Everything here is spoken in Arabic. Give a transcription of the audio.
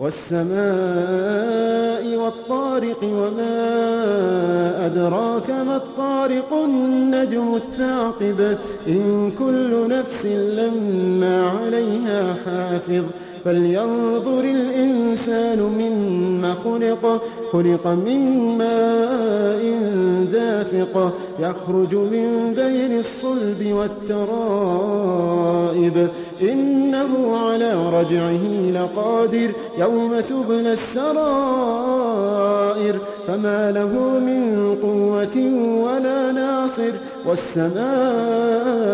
والسماء والطارق وما أدراك ما الطارق النجم الثاقب إن كل نفس لما عليها حافظ فلينظر الإنسان مما خلق خلق من ماء دافق يخرج من بين الصلب والترائب. إنه على رجعه لقادر يوم تبلى السرائر. فما له من قوة ولا ناصر والسماء